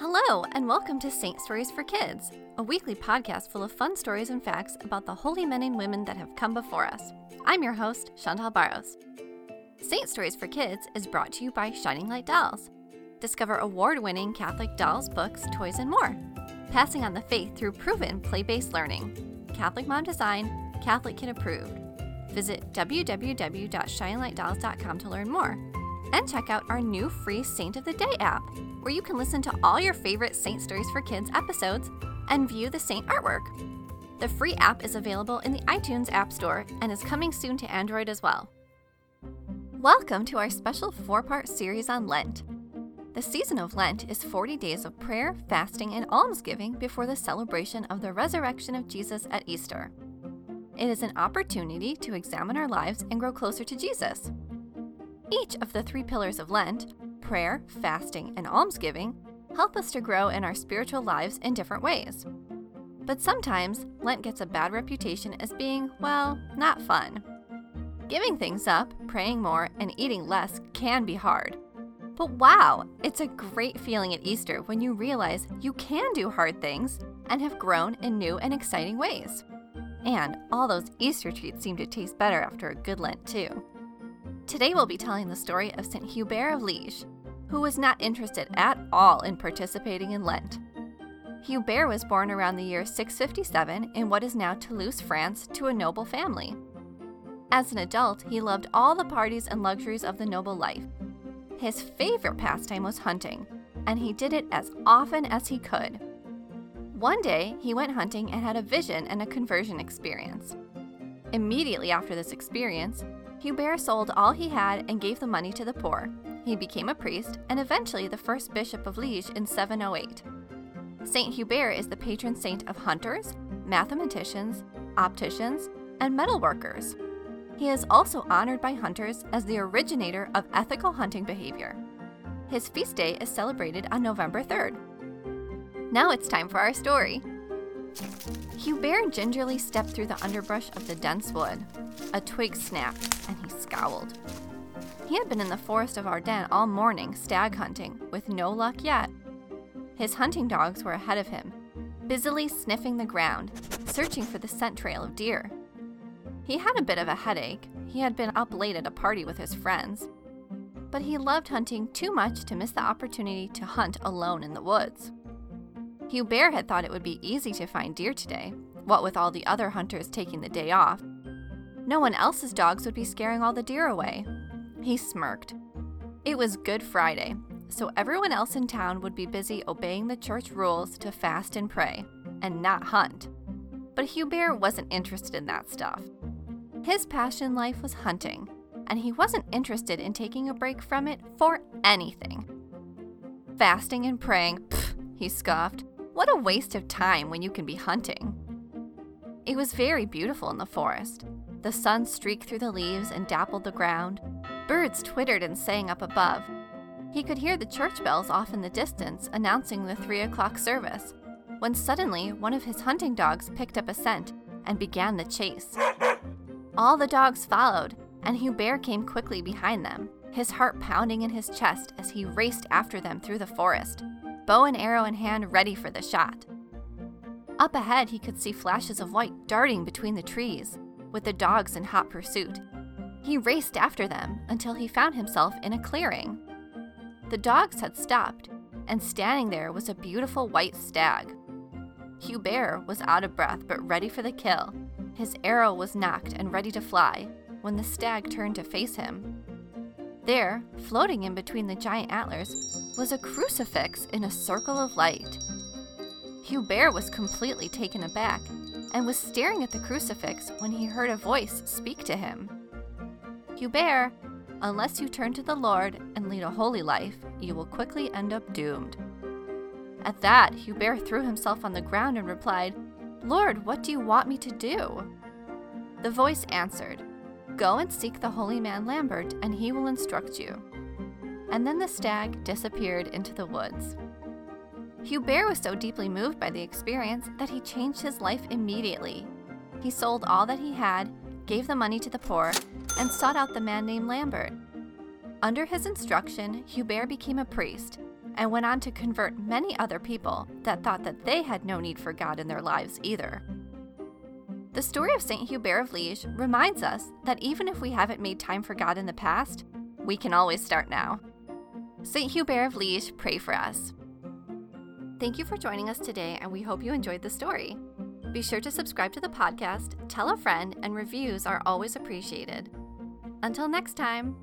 Hello, and welcome to Saint Stories for Kids, a weekly podcast full of fun stories and facts about the holy men and women that have come before us. I'm your host, Chantal Barros. Saint Stories for Kids is brought to you by Shining Light Dolls. Discover award winning Catholic dolls, books, toys, and more. Passing on the faith through proven play based learning. Catholic Mom Design, Catholic Kid Approved. Visit www.shininglightdolls.com to learn more. And check out our new free Saint of the Day app, where you can listen to all your favorite Saint Stories for Kids episodes and view the Saint artwork. The free app is available in the iTunes App Store and is coming soon to Android as well. Welcome to our special four part series on Lent. The season of Lent is 40 days of prayer, fasting, and almsgiving before the celebration of the resurrection of Jesus at Easter. It is an opportunity to examine our lives and grow closer to Jesus. Each of the three pillars of Lent prayer, fasting, and almsgiving help us to grow in our spiritual lives in different ways. But sometimes Lent gets a bad reputation as being, well, not fun. Giving things up, praying more, and eating less can be hard. But wow, it's a great feeling at Easter when you realize you can do hard things and have grown in new and exciting ways. And all those Easter treats seem to taste better after a good Lent, too. Today we'll be telling the story of St. Hubert of Liege, who was not interested at all in participating in Lent. Hubert was born around the year 657 in what is now Toulouse, France, to a noble family. As an adult, he loved all the parties and luxuries of the noble life. His favorite pastime was hunting, and he did it as often as he could. One day, he went hunting and had a vision and a conversion experience. Immediately after this experience, Hubert sold all he had and gave the money to the poor. He became a priest and eventually the first bishop of Liege in 708. Saint Hubert is the patron saint of hunters, mathematicians, opticians, and metalworkers. He is also honored by hunters as the originator of ethical hunting behavior. His feast day is celebrated on November 3rd. Now it's time for our story. Hubert gingerly stepped through the underbrush of the dense wood. A twig snapped, and he scowled. He had been in the forest of Ardennes all morning stag hunting, with no luck yet. His hunting dogs were ahead of him, busily sniffing the ground, searching for the scent trail of deer. He had a bit of a headache. He had been up late at a party with his friends. But he loved hunting too much to miss the opportunity to hunt alone in the woods. Hubert had thought it would be easy to find deer today, what with all the other hunters taking the day off. No one else's dogs would be scaring all the deer away. He smirked. It was Good Friday, so everyone else in town would be busy obeying the church rules to fast and pray, and not hunt. But Hubert wasn't interested in that stuff. His passion in life was hunting, and he wasn't interested in taking a break from it for anything. Fasting and praying, he scoffed. What a waste of time when you can be hunting. It was very beautiful in the forest. The sun streaked through the leaves and dappled the ground. Birds twittered and sang up above. He could hear the church bells off in the distance announcing the three o'clock service, when suddenly one of his hunting dogs picked up a scent and began the chase. All the dogs followed, and Hubert came quickly behind them, his heart pounding in his chest as he raced after them through the forest bow and arrow in hand, ready for the shot. Up ahead, he could see flashes of white darting between the trees, with the dogs in hot pursuit. He raced after them until he found himself in a clearing. The dogs had stopped, and standing there was a beautiful white stag. Hubert was out of breath but ready for the kill. His arrow was nocked and ready to fly when the stag turned to face him. There, floating in between the giant antlers, was a crucifix in a circle of light. Hubert was completely taken aback and was staring at the crucifix when he heard a voice speak to him. Hubert, unless you turn to the Lord and lead a holy life, you will quickly end up doomed. At that, Hubert threw himself on the ground and replied, Lord, what do you want me to do? The voice answered, Go and seek the holy man Lambert, and he will instruct you and then the stag disappeared into the woods. Hubert was so deeply moved by the experience that he changed his life immediately. He sold all that he had, gave the money to the poor, and sought out the man named Lambert. Under his instruction, Hubert became a priest, and went on to convert many other people that thought that they had no need for God in their lives either. The story of St. Hubert of Liege reminds us that even if we haven't made time for God in the past, we can always start now. St. Hubert of Liege, pray for us. Thank you for joining us today, and we hope you enjoyed the story. Be sure to subscribe to the podcast, tell a friend, and reviews are always appreciated. Until next time.